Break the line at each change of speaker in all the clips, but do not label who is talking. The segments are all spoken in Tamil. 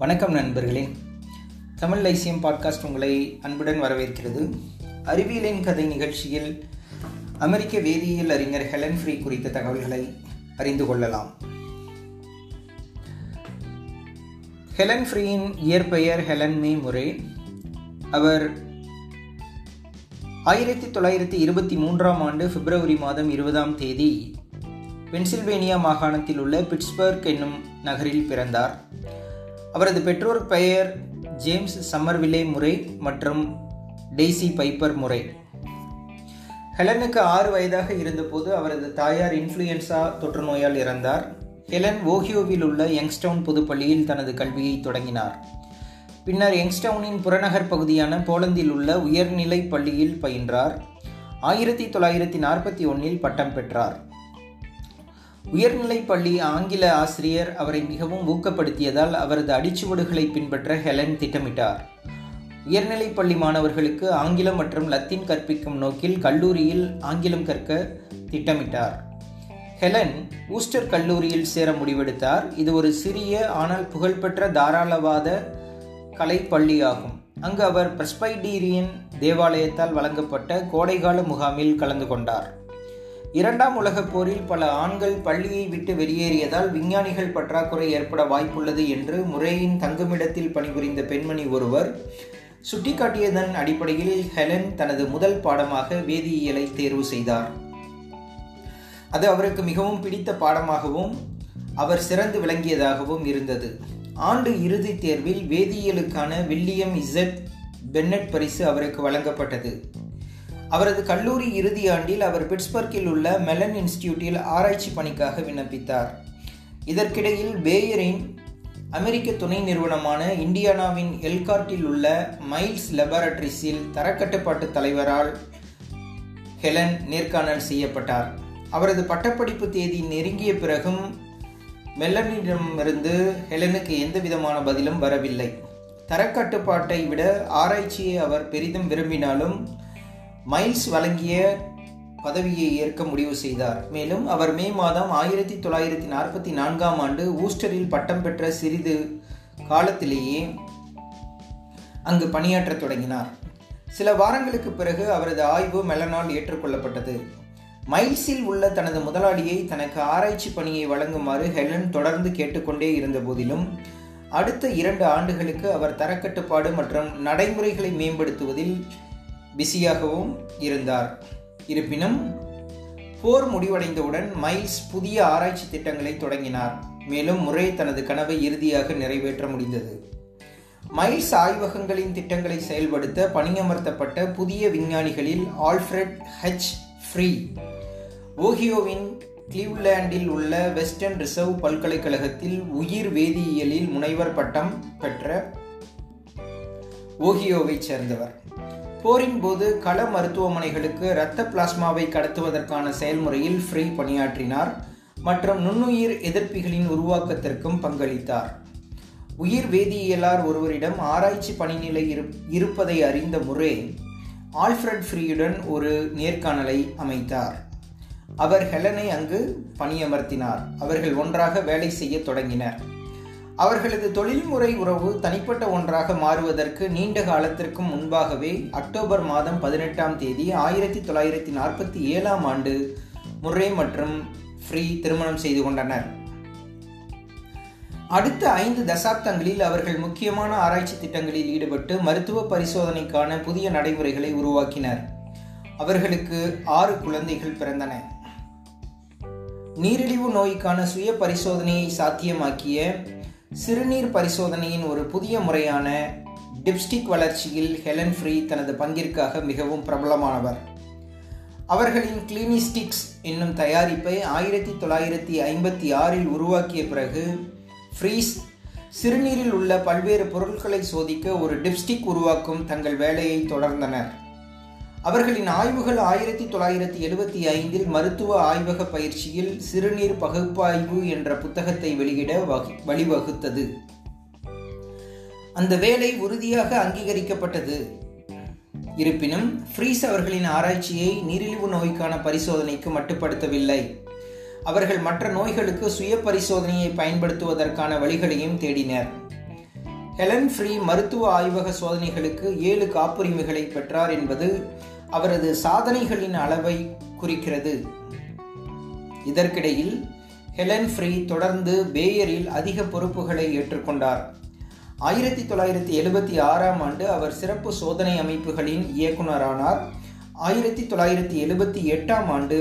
வணக்கம் நண்பர்களே. தமிழ் லைசியம் பாட்காஸ்ட் உங்களை அன்புடன் வரவேற்கிறது. அறிவியலின் கதை நிகழ்ச்சியில் அமெரிக்க வேதியியல் அறிஞர் ஹெலன் ஃப்ரீ குறித்த தகவல்களை அறிந்து கொள்ளலாம். ஹெலன் ஃப்ரீயின் இயற்பெயர் ஹெலன் மே முரே அவர் ஆயிரத்தி தொள்ளாயிரத்தி இருபத்தி மூன்றாம் ஆண்டு பிப்ரவரி மாதம் இருபதாம் தேதி பென்சில்வேனியா மாகாணத்தில் உள்ள பிட்ஸ்பர்க் என்னும் நகரில் பிறந்தார். அவரது பெற்றோர் பெயர் ஜேம்ஸ் சம்மர்விலே முறை மற்றும் டெய்சி பைப்பர் முறை. ஹெலனுக்கு ஆறு வயதாக இருந்தபோது அவரது தாயார் இன்ஃப்ளூயன்சா தொற்று நோயால் இறந்தார். ஹெலன் ஓஹியோவில் உள்ள யங்ஸ்டவுன் பொதுப்பள்ளியில் தனது கல்வியை தொடங்கினார். பின்னர் யங்ஸ்டவுனின் புறநகர் பகுதியான போலந்தில் உள்ள உயர்நிலை பள்ளியில் பயின்றார். ஆயிரத்தி தொள்ளாயிரத்தி நாற்பத்தி ஒன்றில் பட்டம் பெற்றார். உயர்நிலைப் பள்ளி ஆங்கில ஆசிரியர் அவரை மிகவும் ஊக்கப்படுத்தியதால் அவரது அடிச்சுவடுகளை பின்பற்ற ஹெலன் திட்டமிட்டார். உயர்நிலைப் பள்ளி மாணவர்களுக்கு ஆங்கிலம் மற்றும் லத்தீன் கற்பிக்கும் நோக்கில் கல்லூரியில் ஆங்கிலம் கற்க திட்டமிட்டார். ஹெலன் ஊஸ்டர் கல்லூரியில் சேர முடிவெடுத்தார். இது ஒரு சிறிய ஆனால் புகழ்பெற்ற தாராளவாத கலை பள்ளியாகும் அங்கு அவர் பிரஸ்பைடீரியன் தேவாலயத்தால் வழங்கப்பட்ட கோடைகால முகாமில் கலந்து கொண்டார். இரண்டாம் உலகப் போரில் பல ஆண்கள் பள்ளியை விட்டு வெளியேறியதால் விஞ்ஞானிகள் பற்றாக்குறை ஏற்பட வாய்ப்புள்ளது என்று முறையின் தங்குமிடத்தில் பணிபுரிந்த பெண்மணி ஒருவர் சுட்டிக்காட்டியதன் அடிப்படையில் ஹெலன் தனது முதல் பாடமாக வேதியியலை தேர்வு செய்தார். அது அவருக்கு மிகவும் பிடித்த பாடமாகவும் அவர் சிறந்து விளங்கியதாகவும் இருந்தது. ஆண்டு இறுதித் தேர்வில் வேதியியலுக்கான வில்லியம் இசட் பென்னட் பரிசு அவருக்கு வழங்கப்பட்டது. அவரது கல்லூரி இறுதி ஆண்டில் அவர் பிட்ஸ்பர்க்கில் உள்ள மெலன் இன்ஸ்டியூட்டில் ஆராய்ச்சி பணிக்காக விண்ணப்பித்தார். இதற்கிடையில் பேயரின் அமெரிக்க துணை நிறுவனமான இந்தியானாவின் எல்கார்ட்டில் உள்ள மைல்ஸ் லெபார்டரிஸில் தரக்கட்டுப்பாட்டு தலைவரால் ஹெலன் நேர்காணல் செய்யப்பட்டார். அவரது பட்டப்படிப்பு தேதி நெருங்கிய பிறகும் மெல்லனிடமிருந்து ஹெலனுக்கு எந்த விதமான பதிலும் வரவில்லை. தரக்கட்டுப்பாட்டை விட ஆராய்ச்சியை அவர் பெரிதும் விரும்பினாலும் மைல்ஸ் வழங்கிய பதவியை ஏற்க முடிவு செய்தார். மேலும் அவர் மே மாதம் ஆயிரத்தி தொள்ளாயிரத்தி நாற்பத்தி நான்காம் ஆண்டு ஊஸ்டரில் பட்டம் பெற்ற சிறிது காலத்திலேயே அங்கு பணியாற்றத் தொடங்கினார். சில வாரங்களுக்கு பிறகு அவரது ஆய்வு மெலனால் ஏற்றுக்கொள்ளப்பட்டது. மைல்ஸில் உள்ள தனது முதலாளியை தனக்கு ஆராய்ச்சி பணியை வழங்குமாறு ஹெலன் தொடர்ந்து கேட்டுக்கொண்டே இருந்த போதிலும் அடுத்த இரண்டு ஆண்டுகளுக்கு அவர் தரக்கட்டுப்பாடு மற்றும் நடைமுறைகளை மேம்படுத்துவதில் பிஸியாகவும் இருந்தார். இருப்பினும் போர் முடிவடைந்தவுடன் மைல்ஸ் புதிய ஆராய்ச்சி திட்டங்களை தொடங்கினார். மேலும் முறை தனது கனவை இறுதியாக நிறைவேற்ற முடிந்தது. மைல்ஸ் ஆய்வகங்களின் திட்டங்களை செயல்படுத்த பணியமர்த்தப்பட்ட புதிய விஞ்ஞானிகளில் ஆல்ஃபிரட் ஹெச். ஃப்ரீ. ஓஹியோவின் கிளீவ்லேண்டில் உள்ள வெஸ்டர்ன் ரிசர்வ் பல்கலைக்கழகத்தில் உயிர் வேதியியலில் முனைவர் பட்டம் பெற்ற ஓஹியோவைச் சேர்ந்தவர். போரின் போது கள மருத்துவமனைகளுக்கு இரத்த பிளாஸ்மாவை கடத்துவதற்கான செயல்முறையில் ஃப்ரீ பணியாற்றினார் மற்றும் நுண்ணுயிர் எதிர்ப்பிகளின் உருவாக்கத்திற்கும் பங்களித்தார். உயிர் வேதியியலார் ஒருவரிடம் ஆராய்ச்சி பணிநிலை இருப்பதை அறிந்த முறை ஆல்ஃப்ரட் ஃப்ரீயுடன் ஒரு நேர்காணலை அமைத்தார். அவர் ஹெலனை அங்கு பணியமர்த்தினார். அவர்கள் ஒன்றாக வேலை செய்ய தொடங்கினர். அவர்களது தொழில்முறை உறவு தனிப்பட்ட ஒன்றாக மாறுவதற்கு நீண்ட காலத்திற்கு முன்பாகவே அக்டோபர் மாதம் பதினெட்டாம் தேதி ஆயிரத்தி தொள்ளாயிரத்தி நாற்பத்தி ஏழாம் ஆண்டு முர்ரே மற்றும் ஃப்ரீ திருமணம் செய்து கொண்டனர். அடுத்த ஐந்து தசாப்தங்களில் அவர்கள் முக்கியமான ஆராய்ச்சி திட்டங்களில் ஈடுபட்டு மருத்துவ பரிசோதனைக்கான புதிய நடைமுறைகளை உருவாக்கினர். அவர்களுக்கு ஆறு குழந்தைகள் பிறந்தன. நீரிழிவு நோய்க்கான சுய பரிசோதனையை சாத்தியமாக்கிய சிறுநீர் பரிசோதனையின் ஒரு புதிய முறையான டிப்ஸ்டிக் வளர்ச்சியில் ஹெலன் ஃப்ரீ தனது பங்கிற்காக மிகவும் பிரபலமானவர். அவர்களின் கிளினிஸ்டிக்ஸ் என்னும் தயாரிப்பை ஆயிரத்தி தொள்ளாயிரத்தி ஐம்பத்தி ஆறில் உருவாக்கிய பிறகு ஃப்ரீஸ் சிறுநீரில் உள்ள பல்வேறு பொருட்களை சோதிக்க ஒரு டிப்ஸ்டிக் உருவாக்கும் தங்கள் வேலையை தொடர்ந்தனர். அவர்களின் ஆய்வுகள் ஆயிரத்தி தொள்ளாயிரத்தி எழுபத்தி ஐந்தில் மருத்துவ ஆய்வக பயிற்சியில் சிறுநீர் பகுப்பாய்வு என்ற புத்தகத்தை வெளியிட வழிவகுத்தது. அந்த வேலை உறுதியாக அங்கீகரிக்கப்பட்டது. இருப்பினும் ஃப்ரீஸ் அவர்களின் ஆராய்ச்சியை நீரிழிவு நோய்க்கான பரிசோதனைக்கு மட்டுப்படுத்தவில்லை. அவர்கள் மற்ற நோய்களுக்கு சுய பரிசோதனையை பயன்படுத்துவதற்கான வழிகளையும் தேடினர். ஹெலன் ஃப்ரீ மருத்துவ ஆய்வக சோதனைகளுக்கு ஏழு காப்புரிமைகளை பெற்றார் என்பது அவரது சாதனைகளின் அளவை குறிக்கிறது. இதற்கிடையில் ஹெலன் ஃப்ரீ தொடர்ந்து பேயரில் அதிக பொறுப்புகளை ஏற்றுக்கொண்டார். ஆயிரத்தி தொள்ளாயிரத்தி எழுபத்தி ஆறாம் ஆண்டு அவர் சிறப்பு சோதனை அமைப்புகளின் இயக்குனரானார் ஆயிரத்தி தொள்ளாயிரத்தி எழுபத்தி எட்டாம் ஆண்டு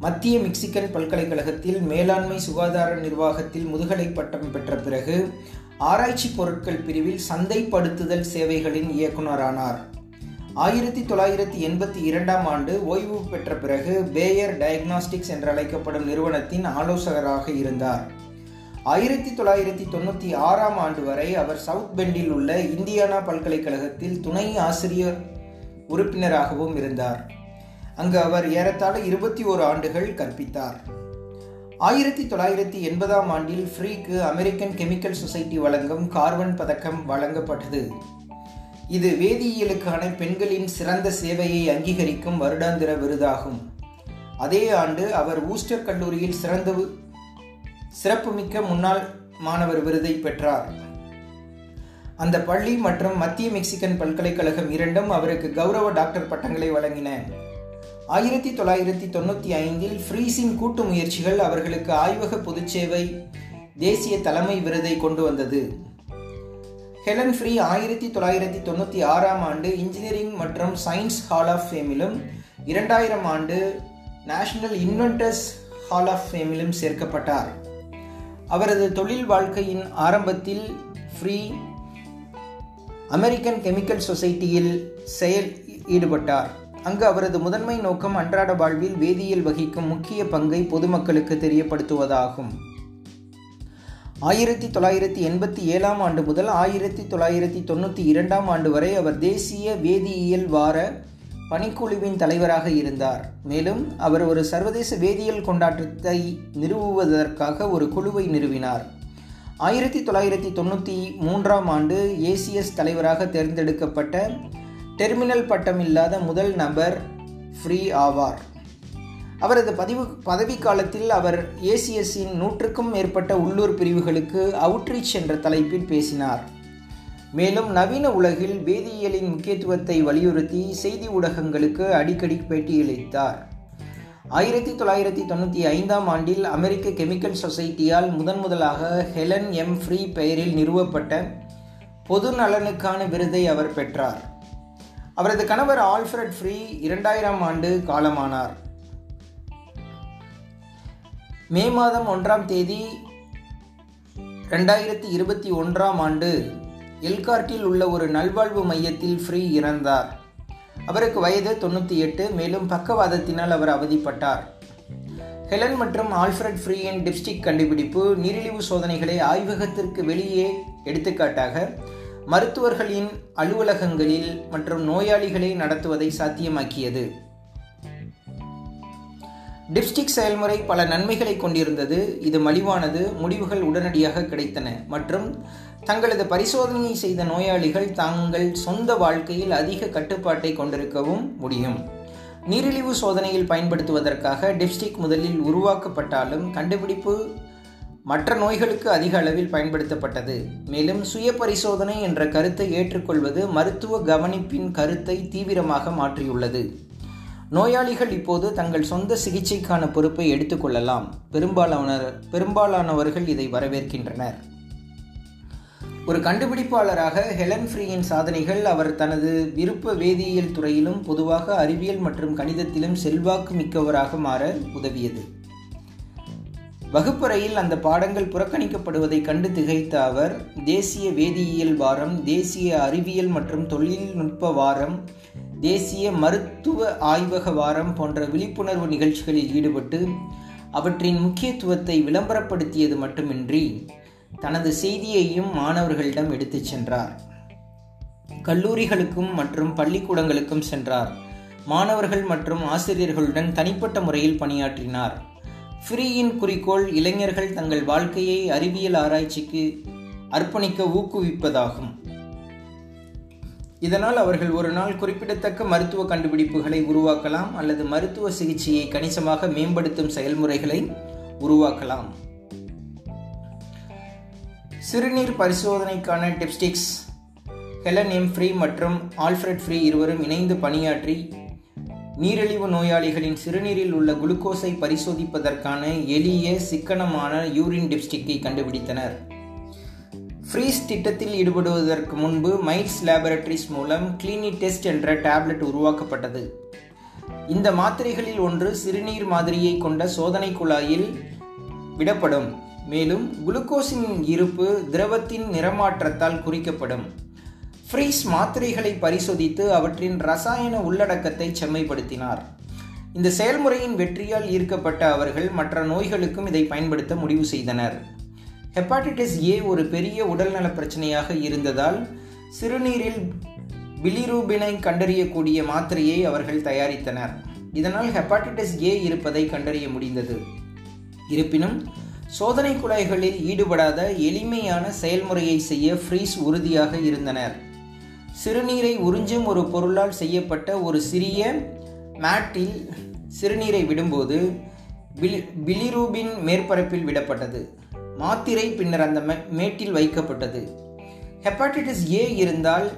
மத்திய மெக்சிகன் பல்கலைக்கழகத்தில் மேலாண்மை சுகாதார நிர்வாகத்தில் முதுகலை பட்டம் பெற்ற பிறகு ஆராய்ச்சி பொருட்கள் பிரிவில் சந்தைப்படுத்துதல் சேவைகளின் இயக்குனரானார் ஆயிரத்தி தொள்ளாயிரத்தி எண்பத்தி இரண்டாம் ஆண்டு ஓய்வு பெற்ற பிறகு பேயர் டயக்னாஸ்டிக்ஸ் என்று அழைக்கப்படும் நிறுவனத்தின் ஆலோசகராக இருந்தார். ஆயிரத்தி தொள்ளாயிரத்தி தொண்ணூற்றி ஆறாம் ஆண்டு வரை அவர் சவுத் பெண்டில் உள்ள இந்தியானா பல்கலைக்கழகத்தில் துணை ஆசிரியர் உறுப்பினராகவும் இருந்தார். அங்கு அவர் ஏறத்தாழ இருபத்தி ஓரு ஆண்டுகள் கற்பித்தார். ஆயிரத்தி தொள்ளாயிரத்தி எண்பதாம் ஆண்டில் ஃப்ரீக்கு அமெரிக்கன் கெமிக்கல் சொசைட்டி வழங்கும் கார்பன் பதக்கம் வழங்கப்பட்டது. இது வேதியியலுக்கான பெண்களின் சிறந்த சேவையை அங்கீகரிக்கும் வருடாந்திர விருதாகும். அதே ஆண்டு அவர் ஊஸ்டர் கல்லூரியில் சிறந்த சிறப்புமிக்க முன்னாள் மாணவர் விருதை பெற்றார். அந்த பள்ளி மற்றும் மத்திய மெக்சிகன் பல்கலைக்கழகம் இரண்டும் அவருக்கு கௌரவ டாக்டர் பட்டங்களை வழங்கின. ஆயிரத்தி தொள்ளாயிரத்தி தொண்ணூற்றி ஐந்தில் ஃப்ரீஸின் கூட்டு முயற்சிகள் அவர்களுக்கு ஆய்வக பொதுச்சேவை தேசிய தலைமை விருதை கொண்டு வந்தது. ஹெலன் ஃப்ரீ ஆயிரத்தி தொள்ளாயிரத்தி தொண்ணூற்றி ஆறாம் ஆண்டு இன்ஜினியரிங் மற்றும் சயின்ஸ் ஹால் ஆஃப் ஃபேமிலும் இரண்டாயிரம் ஆண்டு நேஷனல் இன்வென்டர்ஸ் ஹால் ஆஃப் ஃபேமிலும் சேர்க்கப்பட்டார். அவரது தொழில் வாழ்க்கையின் ஆரம்பத்தில் ஃப்ரீ அமெரிக்கன் கெமிக்கல் சொசைட்டியில் செயல் ஈடுபட்டார். அங்கு அவரது முதன்மை நோக்கம் அன்றாட வாழ்வில் வேதியியல் வகிக்கும் முக்கிய பங்கை பொதுமக்களுக்கு தெரியப்படுத்துவதாகும். ஆயிரத்தி தொள்ளாயிரத்தி எண்பத்தி ஏழாம் ஆண்டு முதல் ஆயிரத்தி தொள்ளாயிரத்தி தொண்ணூற்றி இரண்டாம் ஆண்டு வரை அவர் தேசிய வேதியியல் வார பணிக்குழுவின் தலைவராக இருந்தார். மேலும் அவர் ஒரு சர்வதேச வேதியியல் கொண்டாட்டத்தை நிறுவுவதற்காக ஒரு குழுவை நிறுவினார். ஆயிரத்தி தொள்ளாயிரத்தி தொண்ணூற்றி மூன்றாம் ஆண்டு ஏசிஎஸ் தலைவராக தேர்ந்தெடுக்கப்பட்ட டெர்மினல் பட்டம் இல்லாத முதல் நபர் ஃப்ரீ ஆவார். அவரது பதிவு பதவி காலத்தில் அவர் ஏசிஎஸ்ஸின் நூற்றுக்கும் மேற்பட்ட உள்ளூர் பிரிவுகளுக்கு அவுட்ரீச் என்ற தலைப்பில் பேசினார். மேலும் நவீன உலகில் வேதியியலின் முக்கியத்துவத்தை வலியுறுத்தி செய்தி ஊடகங்களுக்கு அடிக்கடி பேட்டியளித்தார் ஆயிரத்தி தொள்ளாயிரத்தி தொண்ணூற்றி ஐந்தாம் ஆண்டில் அமெரிக்க கெமிக்கல் சொசைட்டியால் முதன் முதலாக ஹெலன் எம் ஃப்ரீ பெயரில் நிறுவப்பட்ட பொது நலனுக்கான விருதை அவர் பெற்றார். அவரது கணவர் ஆல்ஃபிரட் ஃப்ரீ இரண்டாயிரம் ஆண்டு காலமானார். மே மாதம் ஒன்றாம் தேதி ரெண்டாயிரத்தி இருபத்தி ஒன்றாம் ஆண்டு எல்கார்ட்டில் உள்ள ஒரு நல்வாழ்வு மையத்தில் ஃப்ரீ இறந்தார். அவருக்கு வயது தொண்ணூற்றி எட்டு மேலும் பக்கவாதத்தினால் அவர் அவதிப்பட்டார். ஹெலன் மற்றும் ஆல்ஃபிரட் ஃப்ரீயின் டிப்ஸ்டிக் கண்டுபிடிப்பு நீரிழிவு சோதனைகளை ஆய்வகத்திற்கு வெளியே எடுத்துக்காட்டாக மருத்துவர்களின் அலுவலகங்களில் மற்றும் நோயாளிகளை நடத்துவதை சாத்தியமாக்கியது. டிப்ஸ்டிக் செயல்முறை பல நன்மைகளை கொண்டிருந்தது. இது மலிவானது. முடிவுகள் உடனடியாக கிடைத்தன. மற்றும் தங்களது பரிசோதனையை செய்த நோயாளிகள் தாங்கள் சொந்த வாழ்க்கையில் அதிக கட்டுப்பாட்டை கொண்டிருக்கவும் முடியும். நீரிழிவு சோதனையில் பயன்படுத்துவதற்காக டிப்ஸ்டிக் முதலில் உருவாக்கப்பட்டாலும் கண்டுபிடிப்பு மற்ற நோய்களுக்கு அதிக அளவில் பயன்படுத்தப்பட்டது. மேலும் சுய பரிசோதனை என்ற கருத்தை ஏற்றுக்கொள்வது மருத்துவ கவனிப்பின் கருத்தை தீவிரமாக மாற்றியுள்ளது. நோயாளிகள் இப்போது தங்கள் சொந்த சிகிச்சைக்கான பொறுப்பை எடுத்துக்கொள்ளலாம் பெரும்பாலான பெரும்பாலானவர்கள் இதை வரவேற்கின்றனர். ஒரு கண்டுபிடிப்பாளராக ஹெலன் ஃப்ரீயின் சாதனைகள் அவர் தனது விருப்ப வேதியியல் துறையிலும் பொதுவாக அறிவியல் மற்றும் கணிதத்திலும் செல்வாக்கு மிக்கவராக மாற உதவியது. வகுப்பறையில் அந்த பாடங்கள் புறக்கணிக்கப்படுவதை கண்டு திகைத்த அவர் தேசிய வேதியியல் வாரம் தேசிய அறிவியல் மற்றும் தொழில்நுட்ப வாரம் தேசிய மருத்துவ ஆய்வக வாரம் போன்ற விழிப்புணர்வு நிகழ்ச்சிகளில் ஈடுபட்டு அவற்றின் முக்கியத்துவத்தை விளம்பரப்படுத்தியது மட்டுமின்றி தனது செய்தியையும் மாணவர்களிடம் எடுத்துச் சென்றார். கல்லூரிகளுக்கும் மற்றும் பள்ளிக்கூடங்களுக்கும் சென்றார். மாணவர்கள் மற்றும் ஆசிரியர்களுடன் தனிப்பட்ட முறையில் பணியாற்றினார். ஃப்ரீயின் குறிக்கோள் இளைஞர்கள் தங்கள் வாழ்க்கையை அறிவியல் ஆராய்ச்சிக்கு அர்ப்பணிக்க ஊக்குவிப்பதாகும். இதனால் அவர்கள் ஒரு நாள் குறிப்பிடத்தக்க மருத்துவ கண்டுபிடிப்புகளை உருவாக்கலாம் அல்லது மருத்துவ சிகிச்சையை கணிசமாக மேம்படுத்தும் செயல்முறைகளை உருவாக்கலாம். சிறுநீர் பரிசோதனைக்கான டிப்ஸ்டிக்ஸ் ஹெலன் எம் ஃப்ரீ மற்றும் ஆல்ஃபிரட் ஃப்ரீ இருவரும் இணைந்து பணியாற்றி நீரிழிவு நோயாளிகளின் சிறுநீரில் உள்ள குளுக்கோஸை பரிசோதிப்பதற்கான எளிய சிக்கனமான யூரின் டிப்ஸ்டிக்கை கண்டுபிடித்தனர். ஃப்ரீஸ் திட்டத்தில் ஈடுபடுவதற்கு முன்பு மைல்ஸ் லேபரட்டரிஸ் மூலம் கிளீனி டெஸ்ட் என்ற டேப்லெட் உருவாக்கப்பட்டது. இந்த மாத்திரைகளில் ஒன்று சிறுநீர் மாதிரியை கொண்ட சோதனை குழாயில் விடப்படும். மேலும் குளுக்கோஸின் இருப்பு திரவத்தின் நிறமாற்றத்தால் குறிக்கப்படும். ஃப்ரீஸ் மாத்திரைகளை பரிசோதித்து அவற்றின் ரசாயன உள்ளடக்கத்தை செம்மைப்படுத்தினார். இந்த செயல்முறையின் வெற்றியால் ஈர்க்கப்பட்ட அவர்கள் மற்ற நோய்களுக்கும் இதை பயன்படுத்த முடிவு செய்தனர். ஹெப்பாட்டிட்டிஸ் ஏ ஒரு பெரிய உடல்நல பிரச்சனையாக இருந்ததால் சிறுநீரில் பிலிரூபினை கண்டறியக்கூடிய மாத்திரையை அவர்கள் தயாரித்தனர். இதனால் ஹெப்பாட்டிட்டிஸ் ஏ இருப்பதை கண்டறிய முடிந்தது. இருப்பினும் சோதனை குழாய்களில் ஈடுபடாத எளிமையான செயல்முறையை செய்ய ஃப்ரீஸ் உறுதியாக இருந்தனர். சிறுநீரை உறிஞ்சும் ஒரு பொருளால் செய்யப்பட்ட ஒரு சிறிய மேட்டில் சிறுநீரை விடும்போது பிலி பிலிரூபின் மேற்பரப்பில் விடப்பட்டது. மாத்திரை பின்னர் அந்த மேட்டில் வைக்கப்பட்டது. ஹெப்பாட்டிட்டிஸ் ஏ இருந்தால்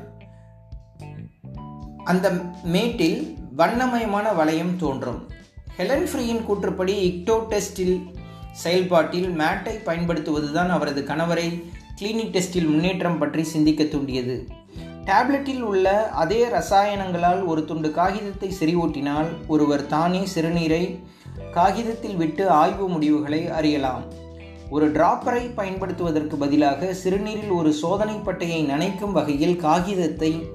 அந்த மேட்டில் வண்ணமயமான வளையம் தோன்றும். ஹெலன் ஃப்ரீயின் கூற்றுப்படி இக்டோ டெஸ்டில் செயல்பாட்டில் மேட்டை பயன்படுத்துவதுதான் அவரது கணவரை கிளினிக் டெஸ்டில் முன்னேற்றம் பற்றி சிந்திக்க தூண்டியது. டேப்லெட்டில் உள்ள அதே ரசாயனங்களால் ஒரு துண்டு காகிதத்தை செறிவூட்டினால் ஒருவர் தானே சிறுநீரை காகிதத்தில் விட்டு ஆய்வு முடிவுகளை அறியலாம். ஒரு டிராப்பரை பயன்படுத்துவதற்கு பதிலாக சிறுநீரில் ஒரு சோதனை பட்டையை நனைக்கும் வகையில் காகிதத்தை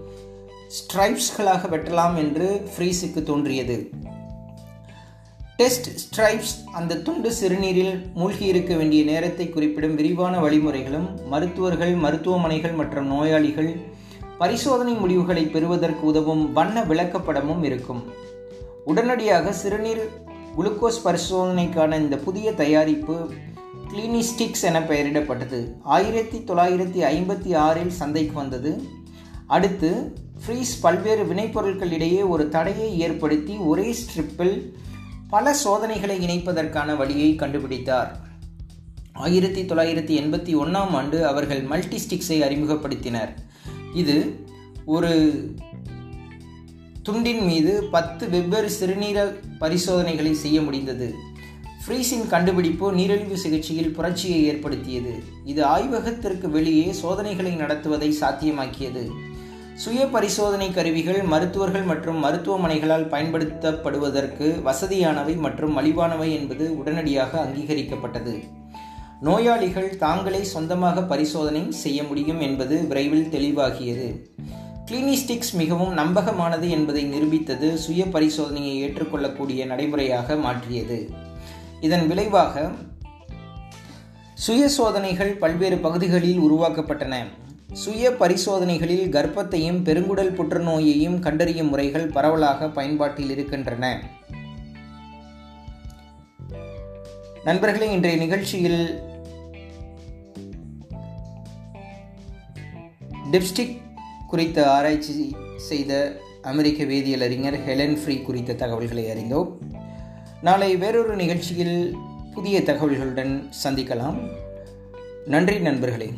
ஸ்ட்ரைப்ஸ்களாக வெட்டலாம் என்று ஃப்ரீஸுக்கு தோன்றியது. டெஸ்ட் ஸ்ட்ரைப்ஸ் அந்த துண்டு சிறுநீரில் மூழ்கி இருக்க வேண்டிய நேரத்தை குறிப்பிடும் விரிவான வழிமுறைகளும் மருத்துவர்கள் மருத்துவமனைகள் மற்றும் நோயாளிகள் பரிசோதனை முடிவுகளை பெறுவதற்கு உதவும் வண்ண விளக்கப்படமும் இருக்கும். உடனடியாக சிறுநீர் குளுக்கோஸ் பரிசோதனைக்கான இந்த புதிய தயாரிப்பு கிளினிஸ்டிக்ஸ் என பெயரிடப்பட்டது. ஆயிரத்தி தொள்ளாயிரத்தி ஐம்பத்தி ஆறில் சந்தைக்கு வந்தது. அடுத்து ஃப்ரீஸ் பல்வேறு வினைப்பொருட்களிடையே ஒரு தடையை ஏற்படுத்தி ஒரே ஸ்ட்ரிப்பில் பல சோதனைகளை இணைப்பதற்கான வழியை கண்டுபிடித்தார். ஆயிரத்தி தொள்ளாயிரத்தி எண்பத்தி ஒன்றாம் ஆண்டு அவர்கள் மல்டிஸ்டிக்ஸை அறிமுகப்படுத்தினர். இது ஒரு துண்டின் மீது பத்து வெவ்வேறு சிறுநீர பரிசோதனைகளை செய்ய முடிந்தது. ஃப்ரீஸின் கண்டுபிடிப்பு நீரிழிவு சிகிச்சையில் புரட்சியை ஏற்படுத்தியது. இது ஆய்வகத்திற்கு வெளியே சோதனைகளை நடத்துவதை சாத்தியமாக்கியது. சுய பரிசோதனை கருவிகள் மருத்துவர்கள் மற்றும் மருத்துவமனைகளால் பயன்படுத்தப்படுவதற்கு வசதியானவை மற்றும் மலிவானவை என்பது உடனடியாக அங்கீகரிக்கப்பட்டது. நோயாளிகள் தாங்களே சொந்தமாக பரிசோதனை செய்ய முடியும் என்பது விரைவில் தெளிவாகியது. கிளினிஸ்டிக்ஸ் மிகவும் நம்பகமானது என்பதை நிரூபித்தது சுய பரிசோதனையை ஏற்றுக்கொள்ளக்கூடிய நடைமுறையாக மாற்றியது. இதன் விளைவாக சுய சோதனைகள் பல்வேறு பகுதிகளில் உருவாக்கப்பட்டன. சுய பரிசோதனைகளில் கர்ப்பத்தையும் பெருங்குடல் புற்றுநோயையும் கண்டறியும் முறைகள் பரவலாக பயன்பாட்டில் இருக்கின்றன. நண்பர்களே இன்றைய நிகழ்ச்சியில் டிப்ஸ்டிக் குறித்த ஆராய்ச்சி செய்த அமெரிக்க வேதியியல் அறிஞர் ஹெலன் ஃப்ரீ குறித்த தகவல்களை அறிந்தோம். நாளை வேறொரு நிகழ்ச்சியில் புதிய தகவல்களுடன் சந்திக்கலாம். நன்றி நண்பர்களே.